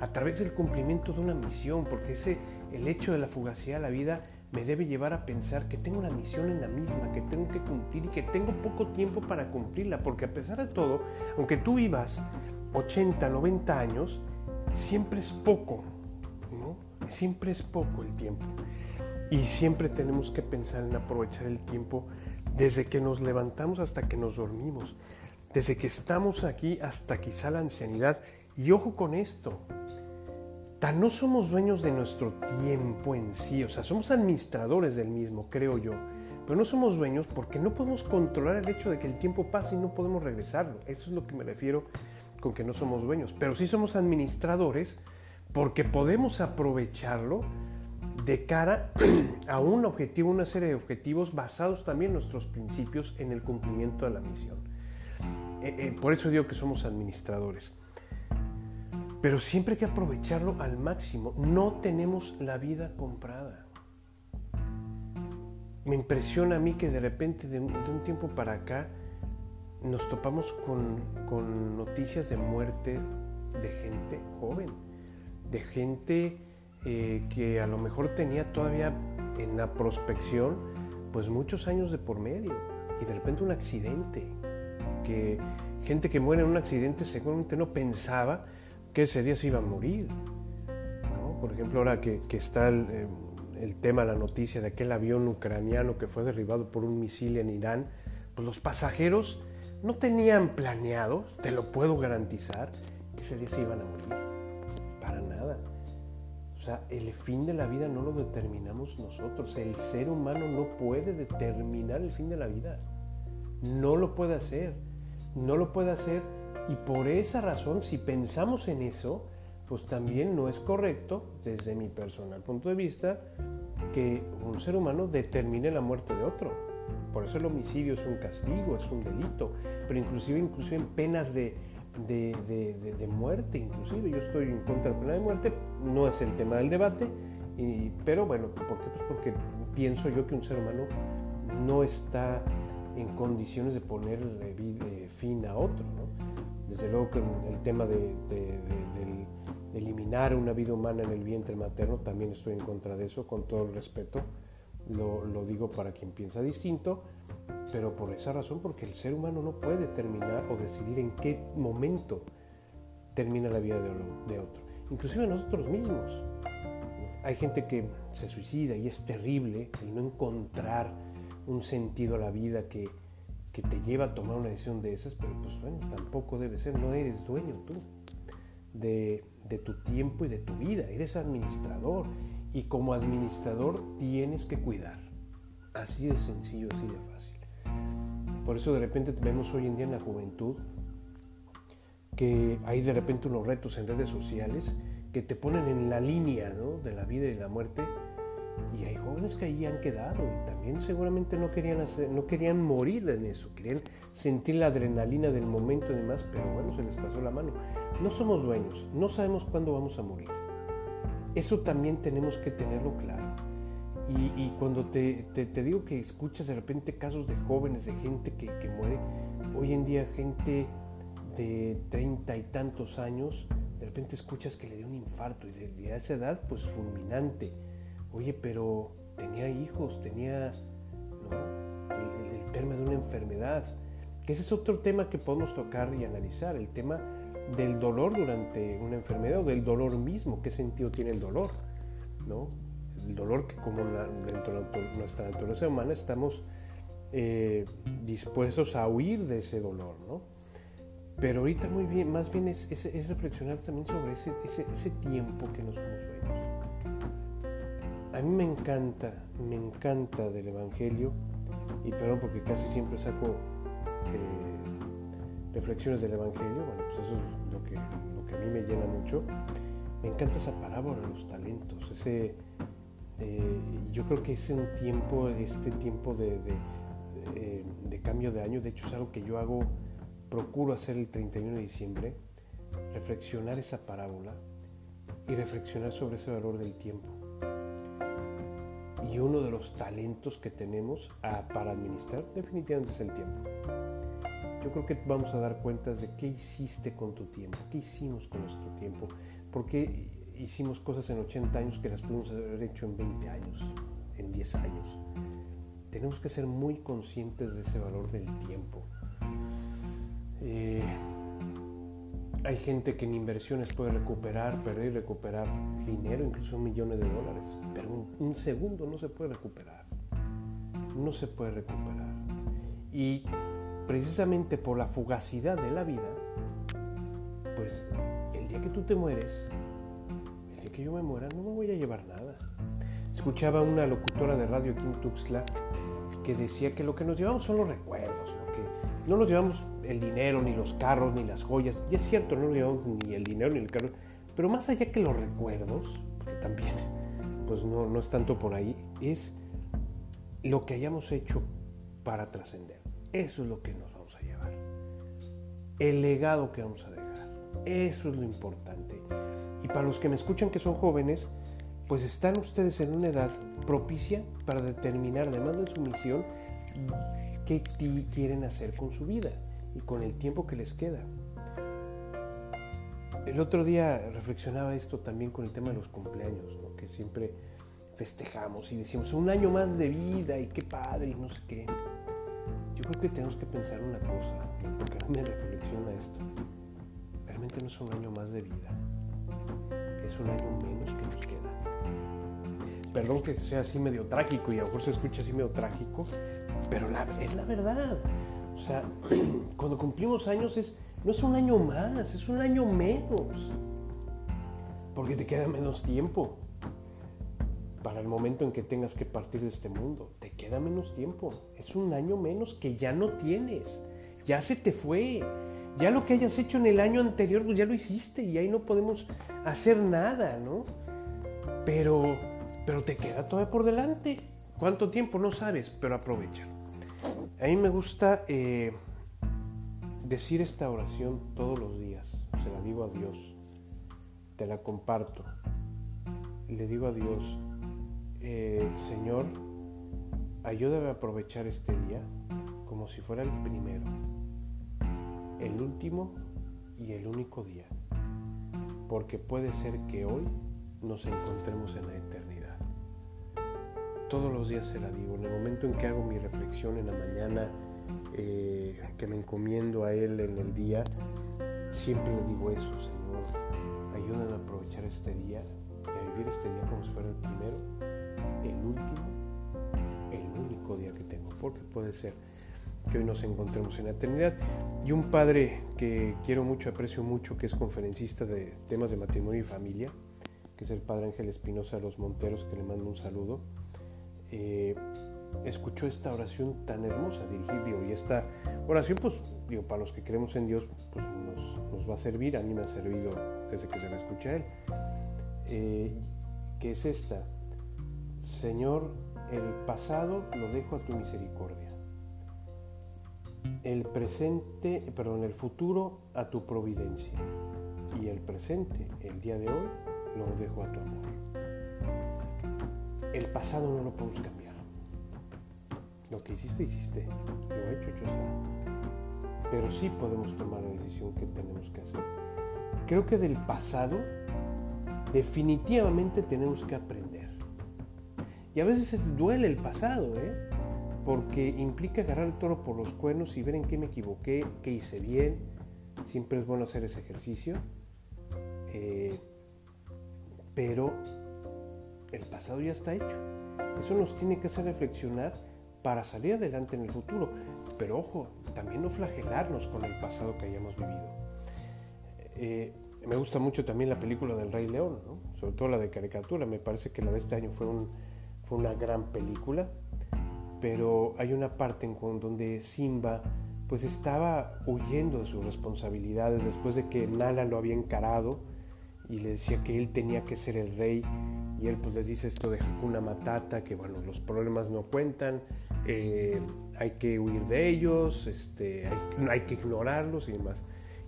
[SPEAKER 1] a través del cumplimiento de una misión, porque ese, el hecho de la fugacidad de la vida me debe llevar a pensar que tengo una misión en la misma, que tengo que cumplir y que tengo poco tiempo para cumplirla, porque a pesar de todo, aunque tú vivas 80, 90 años, siempre es poco, ¿no? Siempre es poco el tiempo. Y siempre tenemos que pensar en aprovechar el tiempo desde que nos levantamos hasta que nos dormimos, desde que estamos aquí hasta quizá la ancianidad. Y ojo con esto, no somos dueños de nuestro tiempo en sí, o sea, somos administradores del mismo, creo yo, pero no somos dueños porque no podemos controlar el hecho de que el tiempo pase y no podemos regresarlo. Eso es lo que me refiero con que no somos dueños, pero sí somos administradores porque podemos aprovecharlo de cara a un objetivo, una serie de objetivos basados también en nuestros principios en el cumplimiento de la misión. Eh, eh, por eso digo que somos administradores. Pero siempre hay que aprovecharlo al máximo. No tenemos la vida comprada. Me impresiona a mí que de repente, de un, tiempo para acá, nos topamos con, con noticias de muerte de gente joven, de gente eh, que a lo mejor tenía todavía en la prospección pues muchos años de por medio y de repente un accidente, que gente que muere en un accidente seguramente no pensaba que ese día se iba a morir. Por ejemplo, ahora que, está el, eh, el, tema, la noticia de aquel avión ucraniano que fue derribado por un misil en Irán, pues los pasajeros no tenían planeado, te lo puedo garantizar, que ese día se iban a morir. O sea, el fin de la vida no lo determinamos nosotros. El ser humano no puede determinar el fin de la vida. No lo puede hacer. No lo puede hacer. Y por esa razón, si pensamos en eso, pues también no es correcto, desde mi personal punto de vista, que un ser humano determine la muerte de otro. Por eso el homicidio es un castigo, es un delito, pero inclusive, inclusive en penas de, de, muerte, inclusive. Yo estoy en contra de la pena de muerte, no es el tema del debate, pero bueno, ¿por qué? Pues porque pienso yo que un ser humano no está en condiciones de poner fin a otro. Desde luego que el tema de, eliminar una vida humana en el vientre materno, también estoy en contra de eso, con todo el respeto. Lo, digo para quien piensa distinto, pero por esa razón, porque el ser humano no puede determinar o decidir en qué momento termina la vida de otro, inclusive nosotros mismos. Hay gente que se suicida y es terrible el no encontrar un sentido a la vida que, que te lleva a tomar una decisión de esas, pero pues bueno, tampoco debe ser, no eres dueño tú de, de tu tiempo y de tu vida, eres administrador y como administrador tienes que cuidar. Así de sencillo, así de fácil. Por eso de repente vemos hoy en día en la juventud que hay de repente unos retos en redes sociales que te ponen en la línea de la vida y la muerte y hay jóvenes que ahí han quedado y también seguramente no querían, hacer, no querían morir en eso, querían sentir la adrenalina del momento y demás, pero bueno, se les pasó la mano. No somos dueños, no sabemos cuándo vamos a morir. Eso también tenemos que tenerlo claro. Y, cuando te, digo que escuchas de repente casos de jóvenes, de gente que, muere, hoy en día gente de treinta y tantos años, de repente escuchas que le dio un infarto y de, a esa edad, pues fulminante. Oye, pero tenía hijos, tenía el, el, tema de una enfermedad, que ese es otro tema que podemos tocar y analizar, el tema del dolor durante una enfermedad o del dolor mismo, qué sentido tiene el dolor, ¿no? el dolor que como dentro de nuestra naturaleza humana estamos eh, dispuestos a huir de ese dolor, ¿no? Pero ahorita muy bien, más bien es, es, reflexionar también sobre ese, ese, ese, tiempo que nos somos dueños. A mí me encanta, me encanta del Evangelio, y perdón porque casi siempre saco eh, reflexiones del Evangelio, bueno, pues eso es lo que, lo que a mí me llena mucho. Me encanta esa parábola de los talentos, ese, eh, yo creo que es un tiempo, este tiempo de, eh, de, cambio de año, de hecho es algo que yo hago, procuro hacer el 31 de diciembre, reflexionar esa parábola y reflexionar sobre ese valor del tiempo. Y uno de los talentos que tenemos para administrar definitivamente es el tiempo. Yo creo que vamos a dar cuentas de qué hiciste con tu tiempo, qué hicimos con nuestro tiempo, por qué hicimos cosas en 80 años que las pudimos haber hecho en 20 años, en 10 años. Tenemos que ser muy conscientes de ese valor del tiempo. Eh, hay gente que en inversiones puede recuperar, perder y recuperar dinero, incluso millones de dólares, pero un, un segundo no se puede recuperar. No se puede recuperar. Y precisamente por la fugacidad de la vida, pues el día que tú te mueres, el día que yo me muera, no me voy a llevar nada. Escuchaba una locutora de radio aquí en Tuxtla que decía que lo que nos llevamos son los recuerdos, que no nos llevamos el dinero, ni los carros, ni las joyas. Y es cierto, no llevamos ni el dinero ni el carro, pero más allá que los recuerdos, que también pues no, no es tanto por ahí, es lo que hayamos hecho para trascender. Eso es lo que nos vamos a llevar. El legado que vamos a dejar. Eso es lo importante. Y para los que me escuchan que son jóvenes, pues están ustedes en una edad propicia para determinar, además de su misión, qué quieren hacer con su vida y con el tiempo que les queda. El otro día reflexionaba esto también con el tema de los cumpleaños, que siempre festejamos y decimos un año más de vida y qué padre y no sé qué. Yo creo que tenemos que pensar una cosa, porque a mí me reflexiona esto. Realmente no es un año más de vida, es un año menos que nos queda. Perdón que sea así medio trágico y a lo mejor se escucha así medio trágico, pero es la verdad. O sea, cuando cumplimos años es, no es un año más, es un año menos. Porque te queda menos tiempo para el momento en que tengas que partir de este mundo. Te queda menos tiempo. Es un año menos que ya no tienes. Ya se te fue. Ya lo que hayas hecho en el año anterior, pues ya lo hiciste y ahí no podemos hacer nada, ¿no? Pero, pero te queda todavía por delante. ¿Cuánto tiempo? No sabes, pero aprovecha. A mí me gusta eh, decir esta oración todos los días. Se la digo a Dios. Te la comparto. Le digo a Dios, eh, Señor, ayúdame a aprovechar este día como si fuera el primero, el último y el único día. Porque puede ser que hoy nos encontremos en la eternidad todos los días se la digo. En el momento en que hago mi reflexión en la mañana, eh, que me encomiendo a Él en el día, siempre le digo eso, Señor, ayúdame a aprovechar este día y a vivir este día como si fuera el primero, el último, el único día que tengo, porque puede ser que hoy nos encontremos en la eternidad. Y un padre que quiero mucho, aprecio mucho, que es conferencista de temas de matrimonio y familia, que es el padre Ángel Espinosa de los Monteros, que le mando un saludo eh, escuchó esta oración tan hermosa dirigir, y esta oración, pues, digo, para los que creemos en Dios, pues nos, va a servir, a mí me ha servido desde que se la escuché a Él, eh, que es esta, Señor, el pasado lo dejo a tu misericordia, el presente, perdón, el futuro a tu providencia, y el presente, el día de hoy, lo dejo a tu amor. El pasado no lo podemos cambiar. Lo que hiciste, hiciste. Lo hecho, hecho está. Pero sí podemos tomar la decisión que tenemos que hacer. Creo que del pasado definitivamente tenemos que aprender. Y a veces duele el pasado, ¿eh? porque implica agarrar el toro por los cuernos y ver en qué me equivoqué, qué hice bien. Siempre es bueno hacer ese ejercicio. Eh, pero el pasado ya está hecho. Eso nos tiene que hacer reflexionar para salir adelante en el futuro. Pero ojo, también no flagelarnos con el pasado que hayamos vivido. Eh, me gusta mucho también la película del Rey León, sobre todo la de caricatura. Me parece que la de este año fue, fue una gran película, pero hay una parte en donde Simba pues estaba huyendo de sus responsabilidades después de que Nala lo había encarado y le decía que él tenía que ser el rey y él pues les dice esto de Hakuna Matata, que bueno, los problemas no cuentan, eh, hay que huir de ellos, este, hay, que ignorarlos y demás.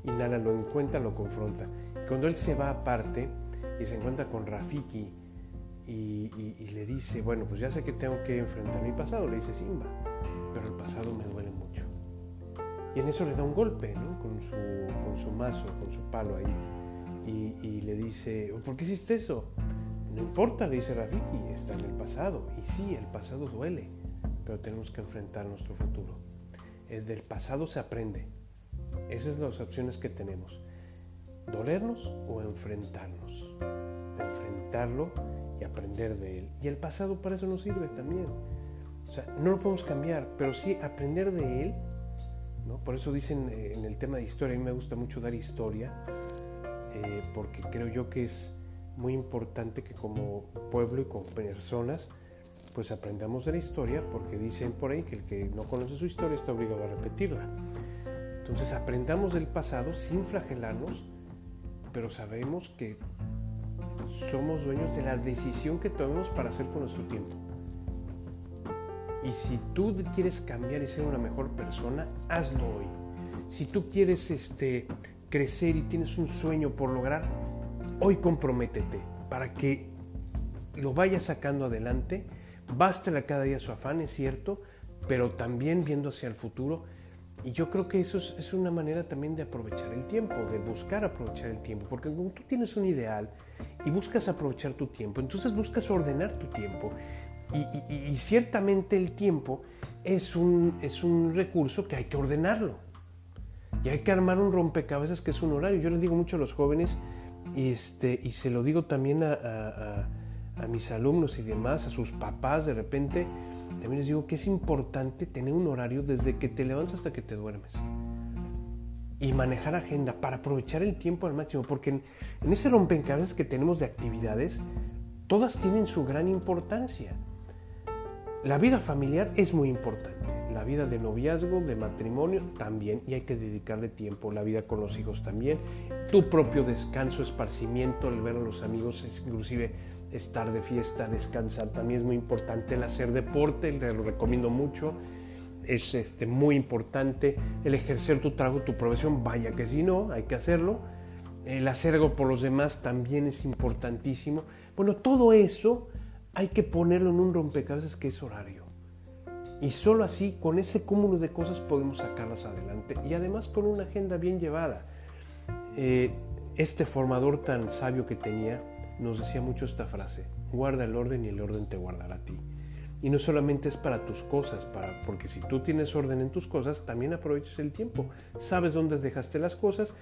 [SPEAKER 1] Y Nala lo encuentra, lo confronta. Y cuando él se va aparte y se encuentra con Rafiki y, y le dice, bueno, pues ya sé que tengo que enfrentar mi pasado, le dice Simba, pero el pasado me duele mucho y en eso le da un golpe con, su, mazo, con su palo ahí. Y, le dice, ¿por qué hiciste eso? No importa, dice Rafiki, está en el pasado. Y sí, el pasado duele, pero tenemos que enfrentar nuestro futuro. El del pasado se aprende. Esas son las opciones que tenemos. Dolernos o enfrentarnos. Enfrentarlo y aprender de él. Y el pasado para eso nos sirve también. O sea, no lo podemos cambiar, pero sí aprender de él por eso dicen eh, en el tema de historia, a mí me gusta mucho dar historia, eh, porque creo yo que es muy importante que como pueblo y como personas, pues aprendamos de la historia, porque dicen por ahí que el que no conoce su historia está obligado a repetirla. Entonces aprendamos del pasado sin flagelarnos, pero sabemos que somos dueños de la decisión que tomemos para hacer con nuestro tiempo. Y si tú quieres cambiar y ser una mejor persona, hazlo hoy. Si tú quieres este, crecer y tienes un sueño por lograr, hoy comprométete para que lo vayas sacando adelante. Bástale cada día su afán, es cierto, pero también viendo hacia el futuro. Y yo creo que eso es, una manera también de aprovechar el tiempo, de buscar aprovechar el tiempo, porque tú tienes un ideal y buscas aprovechar tu tiempo, entonces buscas ordenar tu tiempo. Y, ciertamente el tiempo es un, es un recurso que hay que ordenarlo. Y hay que armar un rompecabezas que es un horario. Yo les digo mucho a los jóvenes y, este, y se lo digo también a, mis alumnos y demás, a sus papás de repente. También les digo que es importante tener un horario desde que te levantas hasta que te duermes. Y manejar agenda para aprovechar el tiempo al máximo. Porque en, en ese rompecabezas que tenemos de actividades, todas tienen su gran importancia. La vida familiar es muy importante, la vida de noviazgo, de matrimonio también, y hay que dedicarle tiempo, la vida con los hijos también, tu propio descanso, esparcimiento, el ver a los amigos, inclusive estar de fiesta, descansar, también es muy importante, el hacer deporte, te lo recomiendo mucho, es este, muy importante, el ejercer tu trabajo, tu profesión, vaya que si no, hay que hacerlo, el hacer algo por los demás también es importantísimo. Bueno, todo eso hay que ponerlo en un rompecabezas que es horario. Y solo así, con ese cúmulo de cosas, podemos sacarlas adelante. Y además con una agenda bien llevada. Eh, este formador tan sabio que tenía nos decía mucho esta frase, guarda el orden y el orden te guardará a ti. Y no solamente es para tus cosas, para, porque si tú tienes orden en tus cosas, también aprovechas el tiempo. Sabes dónde dejaste las cosas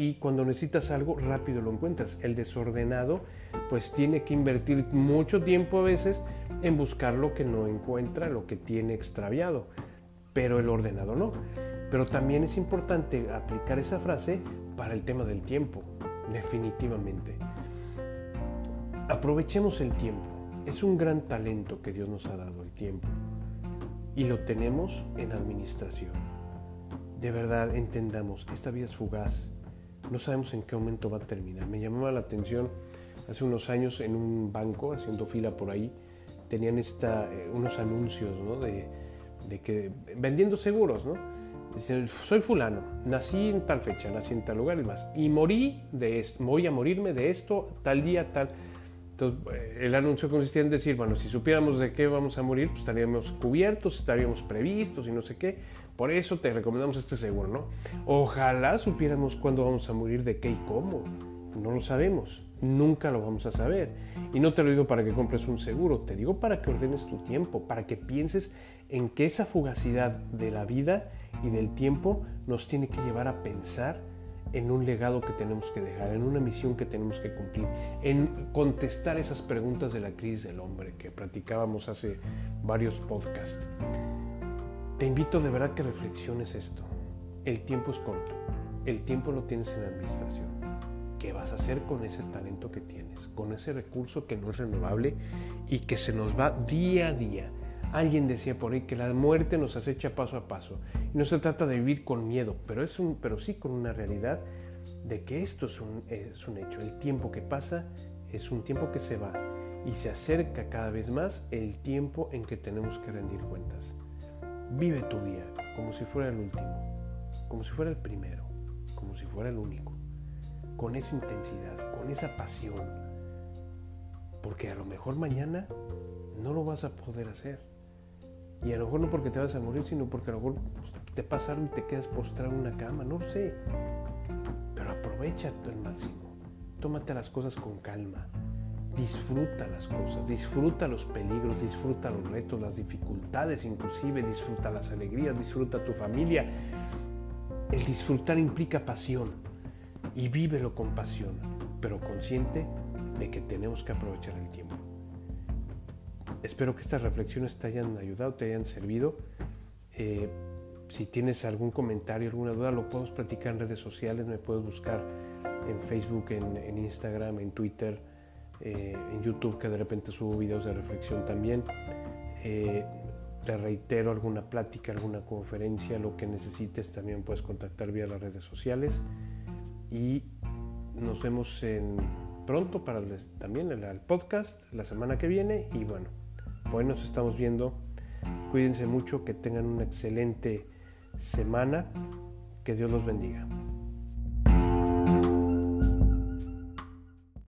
[SPEAKER 1] y cuando necesitas algo rápido lo encuentras. El desordenado pues tiene que invertir mucho tiempo a veces en buscar lo que no encuentra, lo que tiene extraviado, pero el ordenado no. Pero también es importante aplicar esa frase para el tema del tiempo, definitivamente. Aprovechemos el tiempo. Es un gran talento que Dios nos ha dado el tiempo y lo tenemos en administración. De verdad entendamos, esta vida es fugaz, no sabemos en qué momento va a terminar. Me llamaba la atención hace unos años en un banco, haciendo fila por ahí, tenían esta, eh, unos anuncios de, que vendiendo seguros, ¿no? Dicen, soy fulano, nací en tal fecha, nací en tal lugar y más, y morí de esto, voy a morirme de esto, tal día, tal. Entonces, eh, el anuncio consistía en decir, bueno, si supiéramos de qué vamos a morir, pues estaríamos cubiertos, estaríamos previstos y no sé qué. Por eso te recomendamos este seguro, ¿no? Ojalá supiéramos cuándo vamos a morir, de qué y cómo. No lo sabemos, nunca lo vamos a saber. Y no te lo digo para que compres un seguro, te digo para que ordenes tu tiempo, para que pienses en que esa fugacidad de la vida y del tiempo nos tiene que llevar a pensar en un legado que tenemos que dejar, en una misión que tenemos que cumplir, en contestar esas preguntas de la crisis del hombre que practicábamos hace varios podcasts. Te invito de verdad que reflexiones esto. El tiempo es corto, el tiempo lo tienes en administración. ¿Qué vas a hacer con ese talento que tienes, con ese recurso que no es renovable y que se nos va día a día? Alguien decía por ahí que la muerte nos acecha paso a paso. Y no se trata de vivir con miedo, pero, es un, pero sí con una realidad de que esto es un, es un hecho. El tiempo que pasa es un tiempo que se va y se acerca cada vez más el tiempo en que tenemos que rendir cuentas. Vive tu día como si fuera el último, como si fuera el primero, como si fuera el único, con esa intensidad, con esa pasión, porque a lo mejor mañana no lo vas a poder hacer. Y a lo mejor no porque te vas a morir, sino porque a lo mejor pues, te pasa algo y te quedas postrado en una cama, no lo sé. Pero aprovecha el máximo. Tómate las cosas con calma. Disfruta las cosas, disfruta los peligros, disfruta los retos, las dificultades, inclusive disfruta las alegrías, disfruta tu familia. El disfrutar implica pasión y vívelo con pasión, pero consciente de que tenemos que aprovechar el tiempo. Espero que estas reflexiones te hayan ayudado, te hayan servido. Eh, si tienes algún comentario, alguna duda, lo podemos platicar en redes sociales. Me puedes buscar en Facebook, en, Instagram, en Twitter, eh, en YouTube, que de repente subo videos de reflexión también. Eh, te reitero alguna plática, alguna conferencia, lo que necesites, también puedes contactar vía las redes sociales. Y nos vemos en, pronto para también el podcast la semana que viene. Y bueno, Hoy nos estamos viendo. Cuídense mucho, que tengan una excelente semana. Que Dios los bendiga.